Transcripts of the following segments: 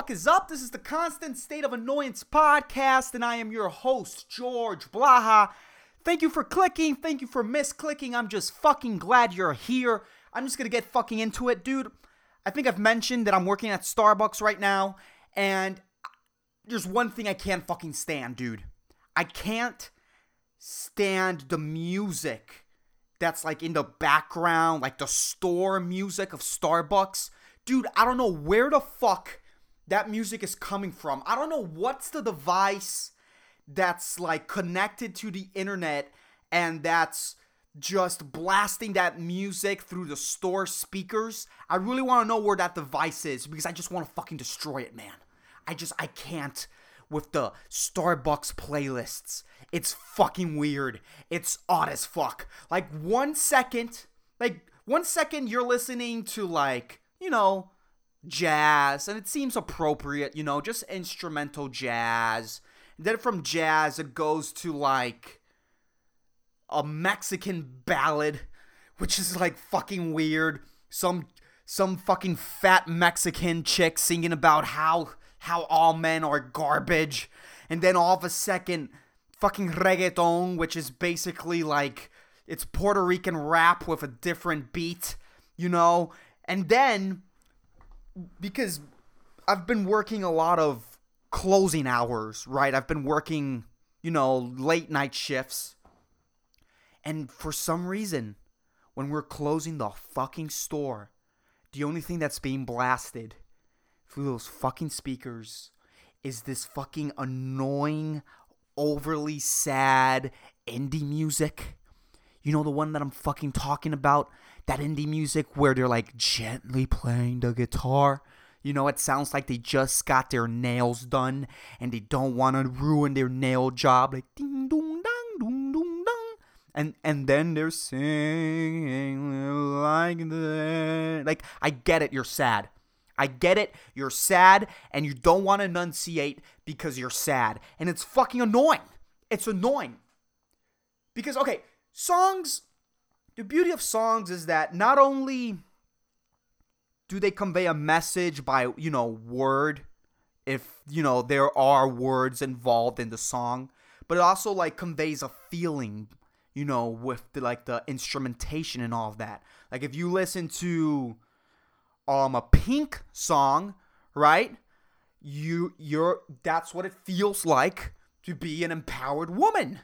fuck is up? This is the Constant State of Annoyance podcast, and I am your host, George Blaha. Thank you for clicking. Thank you for misclicking. I'm just fucking glad you're here. I'm just gonna get fucking into it, dude. I think I've mentioned that I'm working at Starbucks right now, and there's one thing I can't fucking stand, dude. I can't stand the music that's like in the background, like the store music of Starbucks dude, I don't know where the fuck that music is coming from. I don't know what's the device that's like connected to the internet and that's just blasting that music through the store speakers. I really want to know where that device is because I just want to fucking destroy it, man. I just I can't with the Starbucks playlists. It's fucking weird. It's odd as fuck. Like one second, like one second you're listening to like you know, jazz, and it seems appropriate, you know, just instrumental jazz. And then from jazz, it goes to like a Mexican ballad, which is like fucking weird. Some some fucking fat Mexican chick singing about how how all men are garbage, and then all of a second, fucking reggaeton, which is basically like it's Puerto Rican rap with a different beat, you know, and then, because I've been working a lot of closing hours, right? I've been working, you know, late night shifts. And for some reason, when we're closing the fucking store, the only thing that's being blasted through those fucking speakers is this fucking annoying, overly sad indie music. You know the one that I'm fucking talking about? That indie music where they're like gently playing the guitar. You know, it sounds like they just got their nails done and they don't want to ruin their nail job. Like ding dong dong dong dong dong. And and then they're singing like that. Like I get it, you're sad. I get it, you're sad and you don't want to enunciate because you're sad. And it's fucking annoying. It's annoying. Because okay, songs the beauty of songs is that not only do they convey a message by you know word if you know there are words involved in the song but it also like conveys a feeling you know with the like the instrumentation and all of that. Like if you listen to um a pink song right you you're that's what it feels like to be an empowered woman.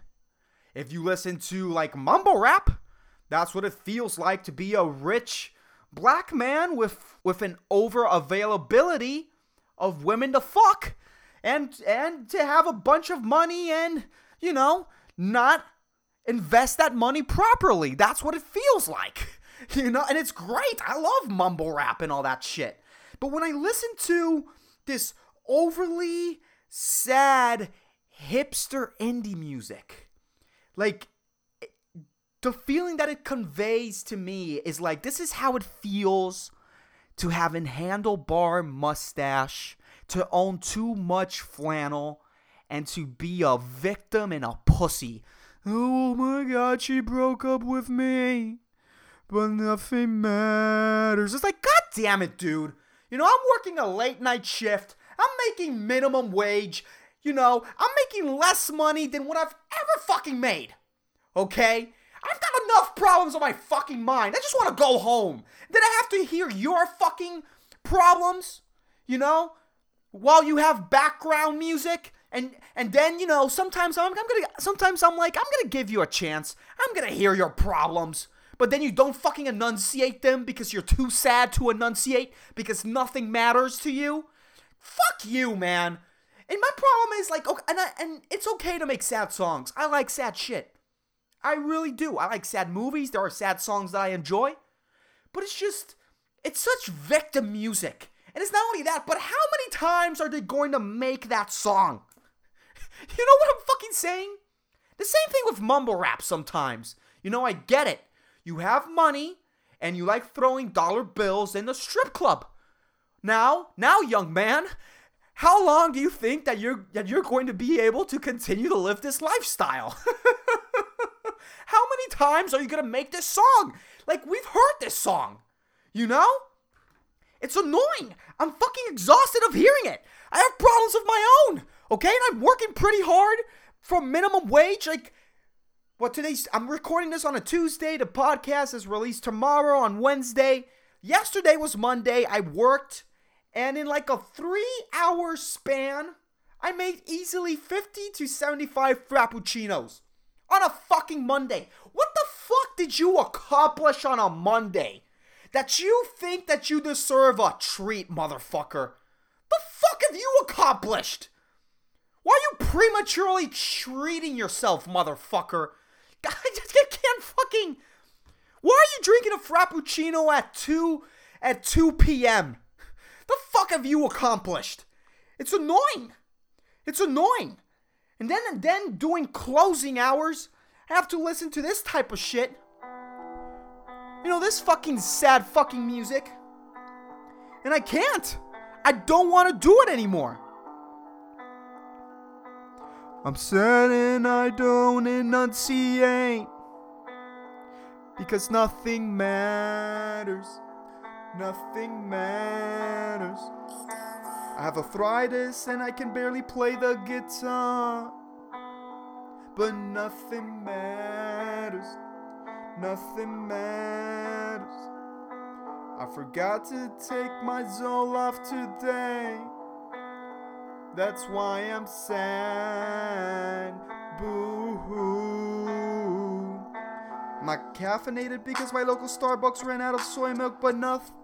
If you listen to like mumble rap, that's what it feels like to be a rich black man with with an over availability of women to fuck and and to have a bunch of money and you know not invest that money properly. That's what it feels like you know and it's great. I love mumble rap and all that shit. But when i listen to this overly sad hipster indie music like the feeling that it conveys to me is like this is how it feels to have a handlebar mustache, to own too much flannel, and to be a victim and a pussy. Oh my god, she broke up with me, but nothing matters. It's like, god damn it, dude. You know, I'm working a late night shift. I'm making minimum wage. You know, I'm making less money than what I've ever fucking made. Okay? I've got enough problems on my fucking mind. I just want to go home. Then I have to hear your fucking problems, you know? While you have background music and and then, you know, sometimes I'm, I'm to sometimes I'm like, I'm to give you a chance. I'm to hear your problems. But then you don't fucking enunciate them because you're too sad to enunciate because nothing matters to you. Fuck you, man. And my problem is like, okay, and I, and it's okay to make sad songs. I like sad shit. I really do. I like sad movies. There are sad songs that I enjoy. But it's just, it's such victim music. And it's not only that, but how many times are they going to make that song? you know what I'm fucking saying? The same thing with mumble rap sometimes. You know, I get it. You have money and you like throwing dollar bills in the strip club. Now, now, young man, how long do you think that you're that you're going to be able to continue to live this lifestyle? How many times are you gonna make this song? Like we've heard this song, you know? It's annoying. I'm fucking exhausted of hearing it. I have problems of my own, okay? And I'm working pretty hard for minimum wage. Like, what today's? I'm recording this on a Tuesday. The podcast is released tomorrow on Wednesday. Yesterday was Monday. I worked, and in like a three hour span, I made easily 50 to 75 frappuccinos on a fucking Monday. What the fuck did you accomplish on a Monday? That you think that you deserve a treat, motherfucker. The fuck have you accomplished? Why are you prematurely treating yourself, motherfucker? I just can't fucking. Why are you drinking a frappuccino at 2 at 2 p.m.? The fuck have you accomplished? It's annoying. It's annoying. And then and then doing closing hours, I have to listen to this type of shit. You know, this fucking sad fucking music. And I can't. I don't want to do it anymore. I'm certain I don't enunciate. Because nothing matters. Nothing matters. I have arthritis and I can barely play the guitar. But nothing matters. Nothing matters. I forgot to take my Zoloft today. That's why I'm sad. Boo hoo. I'm not caffeinated because my local Starbucks ran out of soy milk, but nothing.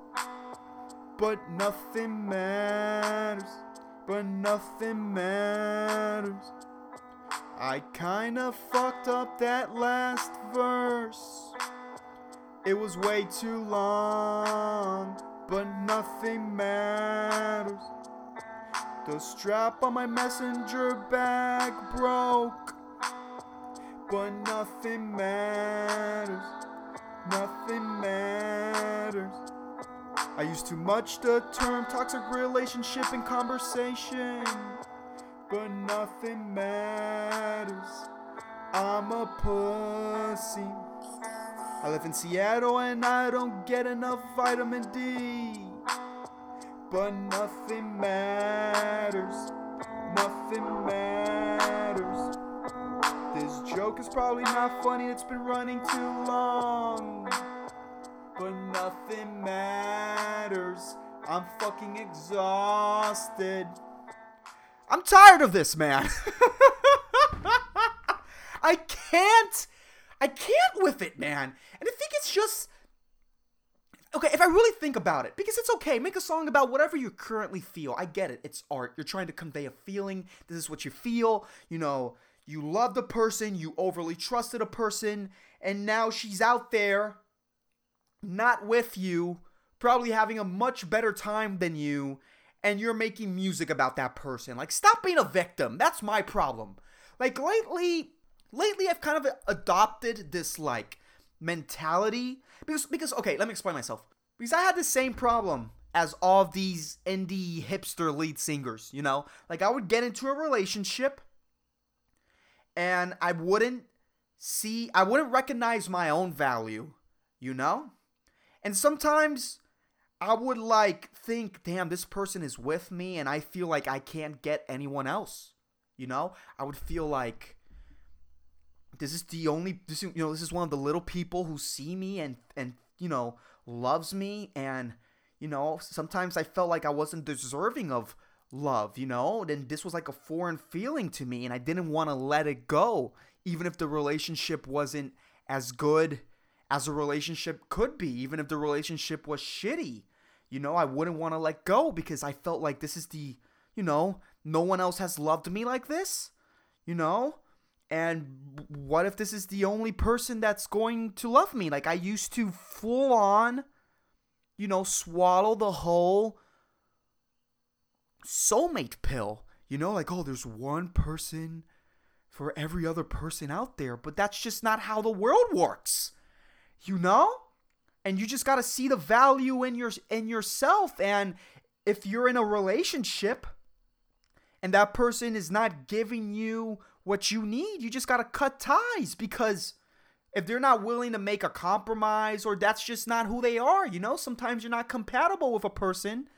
But nothing matters. But nothing matters. I kinda fucked up that last verse. It was way too long, but nothing matters. The strap on my messenger bag broke, but nothing matters. Nothing matters. I use too much the term toxic relationship in conversation, but nothing matters. I'm a pussy. I live in Seattle and I don't get enough vitamin D. But nothing matters. Nothing matters. This joke is probably not funny, it's been running too long. But nothing matters. I'm fucking exhausted. I'm tired of this, man. I can't. I can't with it, man. And I think it's just okay, if I really think about it, because it's okay, make a song about whatever you currently feel. I get it. It's art. You're trying to convey a feeling. This is what you feel. You know, you loved a person, you overly trusted a person, and now she's out there not with you, probably having a much better time than you, and you're making music about that person. Like stop being a victim. That's my problem. Like lately, lately I've kind of adopted this like mentality because because okay, let me explain myself. Because I had the same problem as all of these indie hipster lead singers, you know? Like I would get into a relationship and I wouldn't see I wouldn't recognize my own value, you know? And sometimes I would like think, damn, this person is with me and I feel like I can't get anyone else. You know? I would feel like this is the only this you know this is one of the little people who see me and and you know loves me and you know sometimes i felt like i wasn't deserving of love you know and this was like a foreign feeling to me and i didn't want to let it go even if the relationship wasn't as good as a relationship could be even if the relationship was shitty you know i wouldn't want to let go because i felt like this is the you know no one else has loved me like this you know and what if this is the only person that's going to love me? Like I used to full on, you know, swallow the whole soulmate pill. You know, like, oh, there's one person for every other person out there, but that's just not how the world works. You know? And you just got to see the value in your in yourself and if you're in a relationship and that person is not giving you what you need. You just got to cut ties because if they're not willing to make a compromise or that's just not who they are, you know, sometimes you're not compatible with a person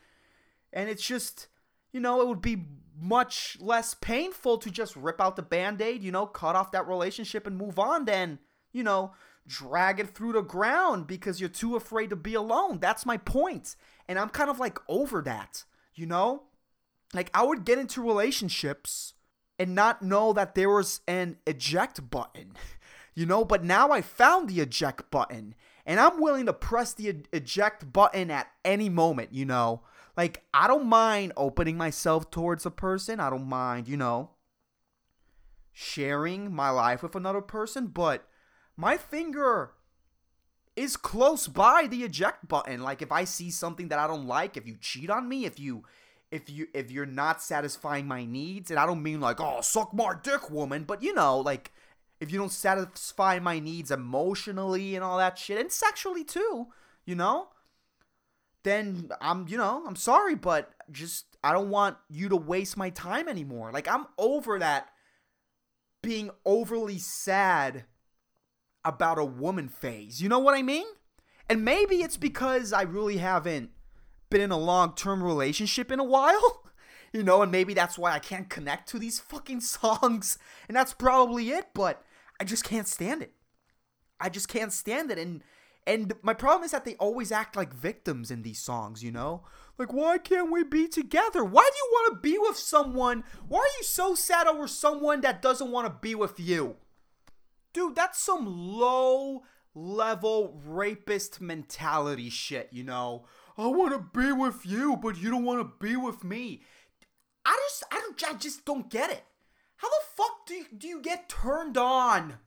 and it's just, you know, it would be much less painful to just rip out the band-aid, you know, cut off that relationship and move on than, you know, drag it through the ground because you're too afraid to be alone. That's my point. And I'm kind of like over that, you know? Like I would get into relationships and not know that there was an eject button. You know, but now I found the eject button and I'm willing to press the eject button at any moment, you know. Like I don't mind opening myself towards a person. I don't mind, you know, sharing my life with another person, but my finger is close by the eject button. Like if I see something that I don't like, if you cheat on me, if you if you if you're not satisfying my needs, and I don't mean like, oh, suck my dick, woman, but you know, like if you don't satisfy my needs emotionally and all that shit, and sexually too, you know, then I'm, you know, I'm sorry, but just I don't want you to waste my time anymore. Like I'm over that being overly sad about a woman phase. You know what I mean? And maybe it's because I really haven't been in a long term relationship in a while. You know, and maybe that's why I can't connect to these fucking songs. And that's probably it, but I just can't stand it. I just can't stand it. And and my problem is that they always act like victims in these songs, you know? Like, why can't we be together? Why do you want to be with someone? Why are you so sad over someone that doesn't want to be with you? Dude, that's some low level rapist mentality shit, you know? I want to be with you, but you don't want to be with me. I just, I don't, I just don't get it. How the fuck do you, do you get turned on?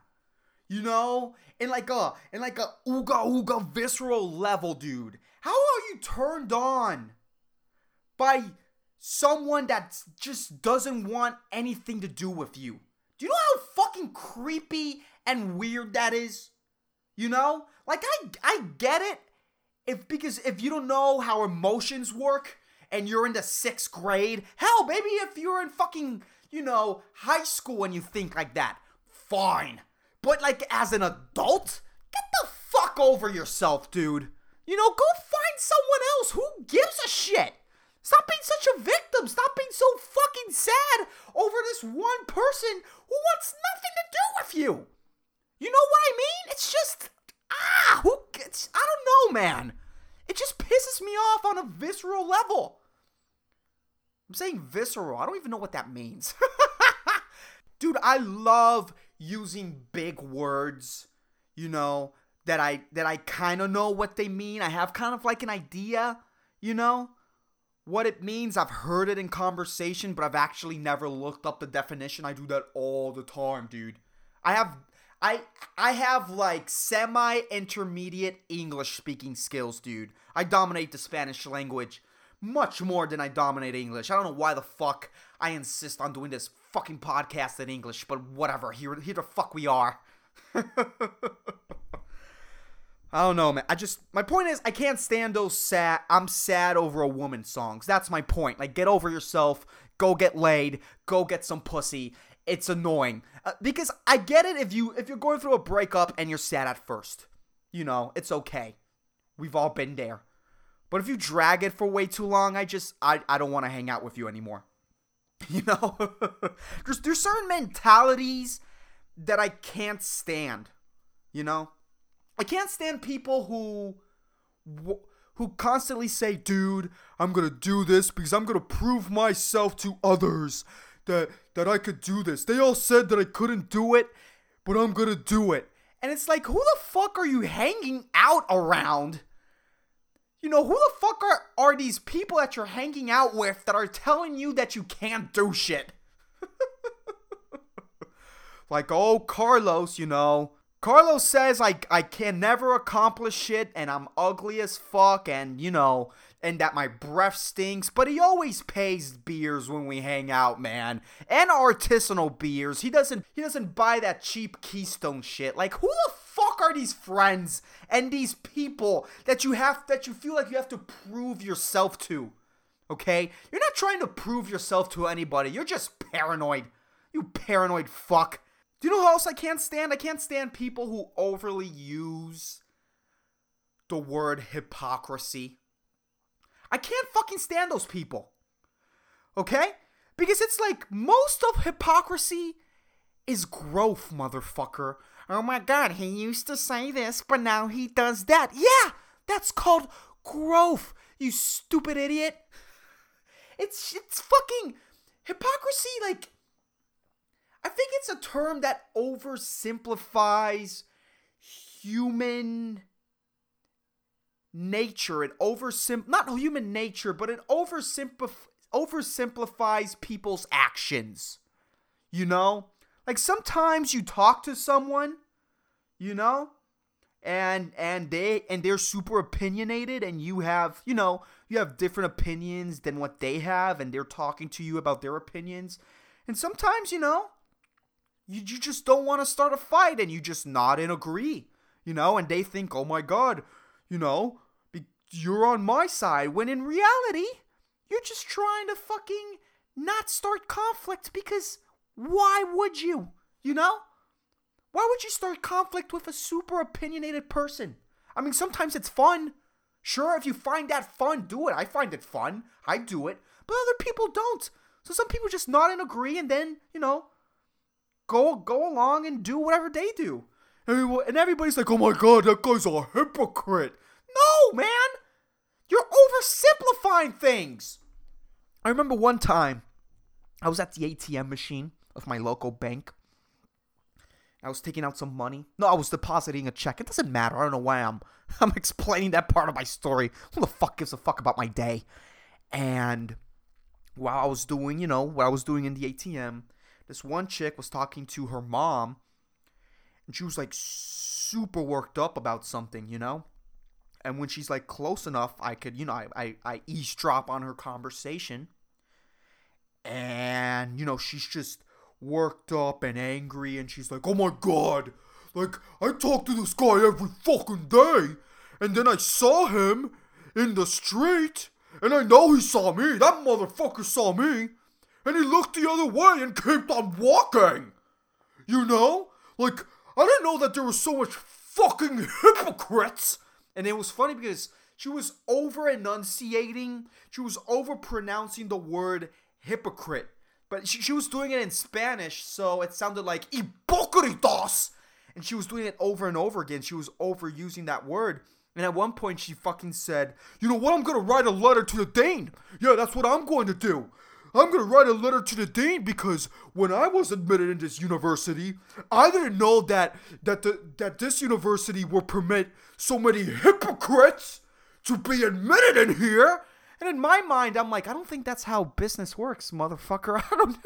You know, in like a, in like a ooga ooga visceral level, dude. How are you turned on by someone that just doesn't want anything to do with you? Do you know how fucking creepy and weird that is? You know? Like I I get it if because if you don't know how emotions work and you're in the 6th grade, hell, maybe if you're in fucking, you know, high school and you think like that, fine. But like as an adult, get the fuck over yourself, dude. You know, go find someone else. Who gives a shit? Stop being such a victim. Stop being so fucking sad over this one person who wants nothing to do with you. You know what I mean? It's just ah, who gets I don't know, man. It just pisses me off on a visceral level. I'm saying visceral. I don't even know what that means. Dude, I love using big words, you know, that I that I kind of know what they mean. I have kind of like an idea, you know, what it means. I've heard it in conversation, but I've actually never looked up the definition. I do that all the time, dude. I have I I have like semi intermediate English speaking skills, dude. I dominate the Spanish language much more than I dominate English. I don't know why the fuck I insist on doing this fucking podcast in English, but whatever. Here here the fuck we are. I don't know, man. I just my point is I can't stand those sad I'm sad over a woman songs. That's my point. Like get over yourself, go get laid, go get some pussy it's annoying uh, because I get it if you if you're going through a breakup and you're sad at first, you know, it's okay. We've all been there. But if you drag it for way too long, I just I, I don't want to hang out with you anymore. You know? there's there's certain mentalities that I can't stand. You know? I can't stand people who who constantly say, "Dude, I'm going to do this because I'm going to prove myself to others." that that I could do this. They all said that I couldn't do it, but I'm gonna do it. And it's like, who the fuck are you hanging out around? You know, who the fuck are, are these people that you're hanging out with that are telling you that you can't do shit? like, oh, Carlos, you know. Carlos says I, I can never accomplish shit and I'm ugly as fuck and, you know, and that my breath stinks, but he always pays beers when we hang out, man. And artisanal beers. He doesn't he doesn't buy that cheap Keystone shit. Like who the fuck are these friends and these people that you have that you feel like you have to prove yourself to? Okay? You're not trying to prove yourself to anybody. You're just paranoid. You paranoid fuck. Do you know who else I can't stand? I can't stand people who overly use the word hypocrisy. I can't fucking stand those people. Okay? Because it's like most of hypocrisy is growth, motherfucker. Oh my god, he used to say this, but now he does that. Yeah, that's called growth, you stupid idiot. It's it's fucking hypocrisy like I think it's a term that oversimplifies human nature. It oversim not human nature, but it oversimplif- oversimplifies people's actions. You know? Like sometimes you talk to someone, you know, and and they and they're super opinionated and you have, you know, you have different opinions than what they have and they're talking to you about their opinions. And sometimes, you know, you, you just don't want to start a fight and you just nod and agree, you know, and they think, "Oh my god, you know, you're on my side." When in reality, you're just trying to fucking not start conflict because why would you? You know? Why would you start conflict with a super opinionated person? I mean, sometimes it's fun. Sure, if you find that fun, do it. I find it fun. I do it. But other people don't. So some people just nod and agree and then, you know, go go along and do whatever they do. And everybody's like, oh my god, that guy's a hypocrite. No, man! You're oversimplifying things. I remember one time I was at the ATM machine of my local bank. I was taking out some money. No, I was depositing a check. It doesn't matter. I don't know why I'm I'm explaining that part of my story. Who the fuck gives a fuck about my day? And while I was doing, you know, what I was doing in the ATM, this one chick was talking to her mom, and she was like super worked up about something, you know. And when she's like close enough, I could, you know, I I, I eavesdrop on her conversation, and you know, she's just worked up and angry, and she's like, "Oh my god, like I talk to this guy every fucking day, and then I saw him in the street, and I know he saw me. That motherfucker saw me, and he looked the other way and kept on walking. You know, like I didn't know that there was so much fucking hypocrites." And it was funny because she was over enunciating, she was over pronouncing the word hypocrite but she, she was doing it in Spanish, so it sounded like hipócritas. And she was doing it over and over again. She was overusing that word. And at one point, she fucking said, You know what? I'm to write a letter to the Dane. Yeah, that's what I'm going to do. I'm to write a letter to the Dean because when I was admitted in this university, I didn't know that, that, the, that this university would permit so many hypocrites to be admitted in here. And in my mind, I'm like, I don't think that's how business works, motherfucker. I don't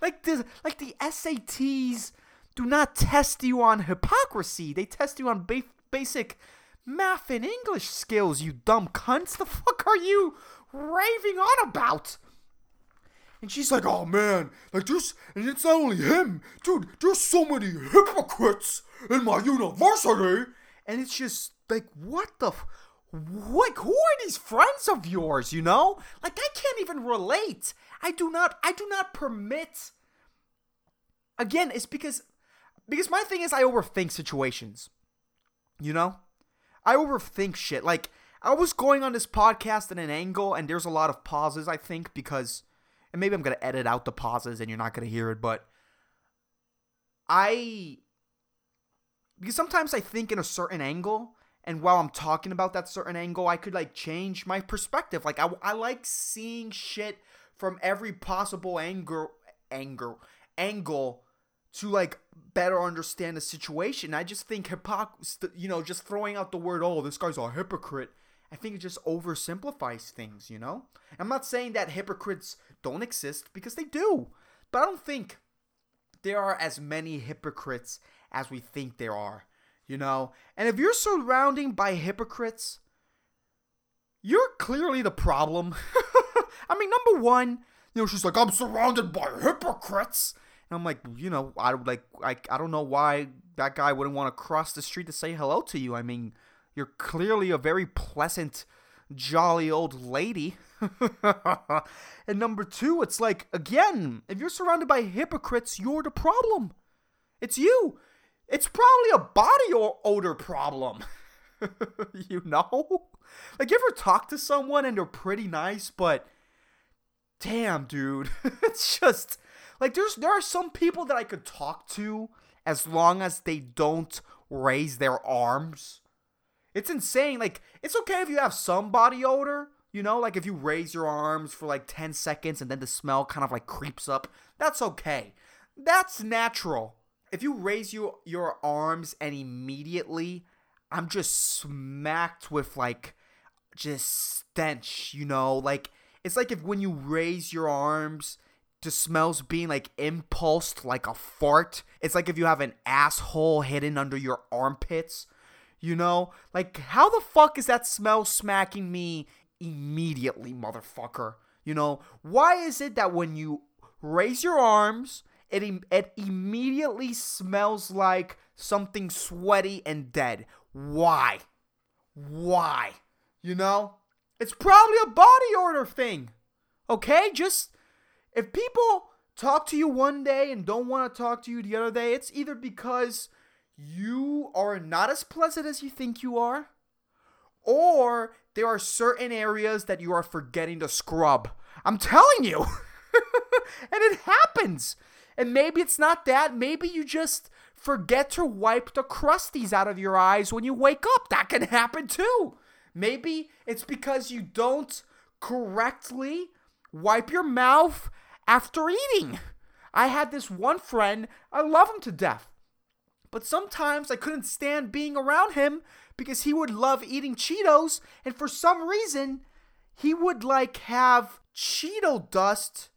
like the like the SATs do not test you on hypocrisy. They test you on ba- basic math and English skills. You dumb cunts. The fuck are you raving on about? And she's like, oh man, like there's, and it's not only him, dude, there's so many hypocrites in my university. And it's just like, what the, f- what who are these friends of yours you know? Like i can't even relate. I do not i do not permit. Again it's because because my thing is i overthink situations you know? I overthink shit. Like i was going on this podcast at an angle and there's a lot of pauses i think because and maybe i'm gonna edit out the pauses and you're not gonna hear it but i because sometimes i think in a certain angle and while I'm talking about that certain angle, I could like change my perspective. Like I, I like seeing shit from every possible angle, angle, angle to like better understand the situation. I just think hypocrisy, you know, just throwing out the word, "Oh, this guy's a hypocrite." I think it just oversimplifies things, you know? I'm not saying that hypocrites don't exist because they do, but I don't think there are as many hypocrites as we think there are you know? And if you're surrounding by hypocrites, you're clearly the problem. I mean, number one, you know, she's like, I'm surrounded by hypocrites. And I'm like, you know, I like, I, I don't know why that guy wouldn't want to cross the street to say hello to you. I mean, you're clearly a very pleasant, jolly old lady. and number two, it's like, again, if you're surrounded by hypocrites, you're the problem. It's you. It's probably a body odor problem. you know? Like, you ever talk to someone and they're pretty nice, but damn, dude, it's just like there's there are some people that I could talk to as long as they don't raise their arms. It's insane. Like, it's okay if you have some body odor, you know, like if you raise your arms for like 10 seconds and then the smell kind of like creeps up. That's okay. That's natural. If you raise you, your arms and immediately I'm just smacked with like just stench, you know, like it's like if when you raise your arms to smells being like impulsed like a fart. It's like if you have an asshole hidden under your armpits. You know? Like, how the fuck is that smell smacking me immediately, motherfucker? You know? Why is it that when you raise your arms, it, it immediately smells like something sweaty and dead? Why? Why? You know? It's probably a body odor thing. Okay? Just if people talk to you one day and don't want to talk to you the other day, it's either because you are not as pleasant as you think you are, or there are certain areas that you are forgetting to scrub. I'm telling you. and it happens. And maybe it's not that. Maybe you just forget to wipe the crusties out of your eyes when you wake up. That can happen too. Maybe it's because you don't correctly wipe your mouth after eating. I had this one friend, I love him to death. But sometimes I couldn't stand being around him because he would love eating Cheetos, and for some reason, he would like have Cheeto dust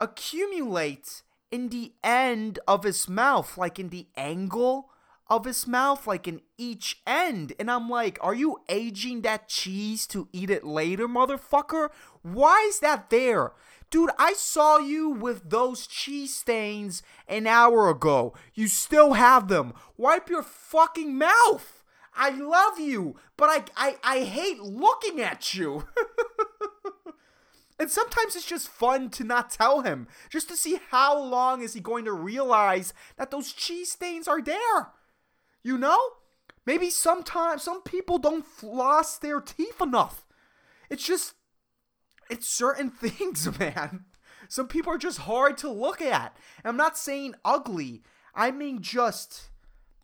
accumulate in the end of his mouth, like in the angle of his mouth, like in each end. And I'm like, are you aging that cheese to eat it later, motherfucker? Why is that there? Dude, I saw you with those cheese stains an hour ago. You still have them. Wipe your fucking mouth. I love you, but I I, I hate looking at you. and sometimes it's just fun to not tell him, just to see how long is he going to realize that those cheese stains are there. You know? Maybe sometimes some people don't floss their teeth enough. It's just it's certain things, man. Some people are just hard to look at. And I'm not saying ugly. I mean just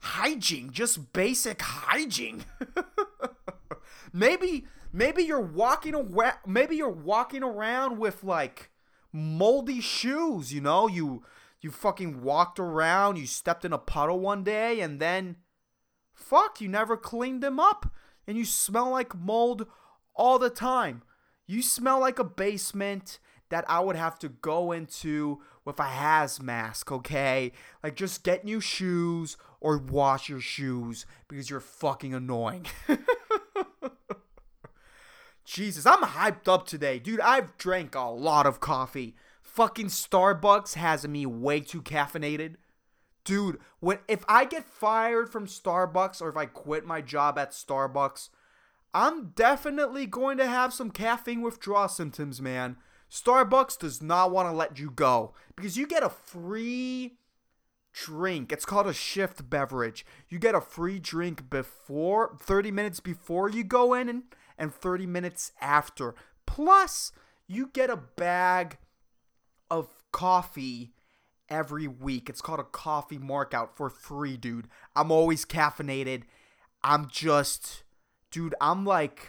hygiene, just basic hygiene. maybe maybe you're walking around maybe you're walking around with like moldy shoes, you know? You you fucking walked around, you stepped in a puddle one day and then fuck, you never cleaned them up and you smell like mold all the time. You smell like a basement that I would have to go into with a haz mask, okay? Like just get new shoes or wash your shoes because you're fucking annoying. Jesus, I'm hyped up today. Dude, I've drank a lot of coffee. Fucking Starbucks has me way too caffeinated. Dude, when if I get fired from Starbucks or if I quit my job at Starbucks, I'm definitely going to have some caffeine withdrawal symptoms, man. Starbucks does not want to let you go because you get a free drink. It's called a shift beverage. You get a free drink before 30 minutes before you go in and, and 30 minutes after. Plus, you get a bag of coffee every week. It's called a coffee markout for free, dude. I'm always caffeinated. I'm just dude, I'm like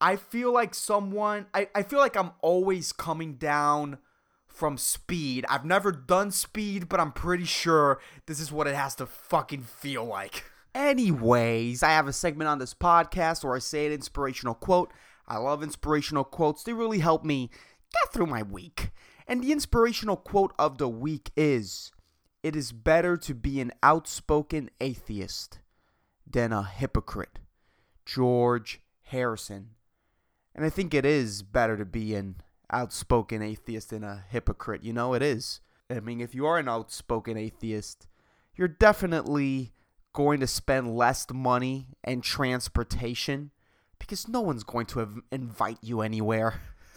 I feel like someone I, I feel like I'm always coming down from speed. I've never done speed, but I'm pretty sure this is what it has to fucking feel like. Anyways, I have a segment on this podcast where I say an inspirational quote. I love inspirational quotes. They really help me get through my week. And the inspirational quote of the week is It is better to be an outspoken atheist than a hypocrite. George Harrison. And I think it is better to be an outspoken atheist than a hypocrite. You know, it is. I mean, if you are an outspoken atheist, you're definitely going to spend less money and transportation because no one's going to invite you anywhere.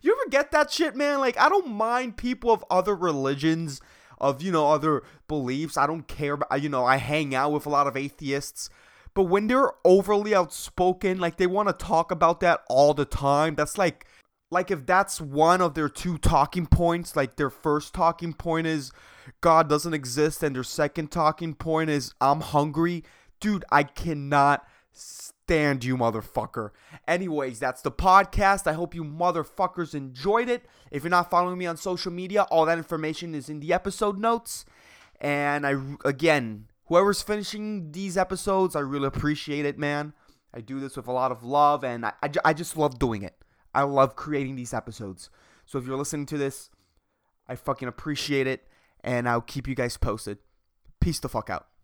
you ever get that shit, man? Like, I don't mind people of other religions, of, you know, other beliefs. I don't care. About, you know, I hang out with a lot of atheists. But when they're overly outspoken, like they want to talk about that all the time, that's like, like if that's one of their two talking points, like their first talking point is God doesn't exist, and their second talking point is I'm hungry, dude, I cannot stand you, motherfucker. Anyways, that's the podcast. I hope you motherfuckers enjoyed it. If you're not following me on social media, all that information is in the episode notes. And I, again, whoever's finishing these episodes, I really appreciate it, man. I do this with a lot of love, and I, I, I just love doing it. I love creating these episodes. So if you're listening to this, I fucking appreciate it, and I'll keep you guys posted. Peace the fuck out.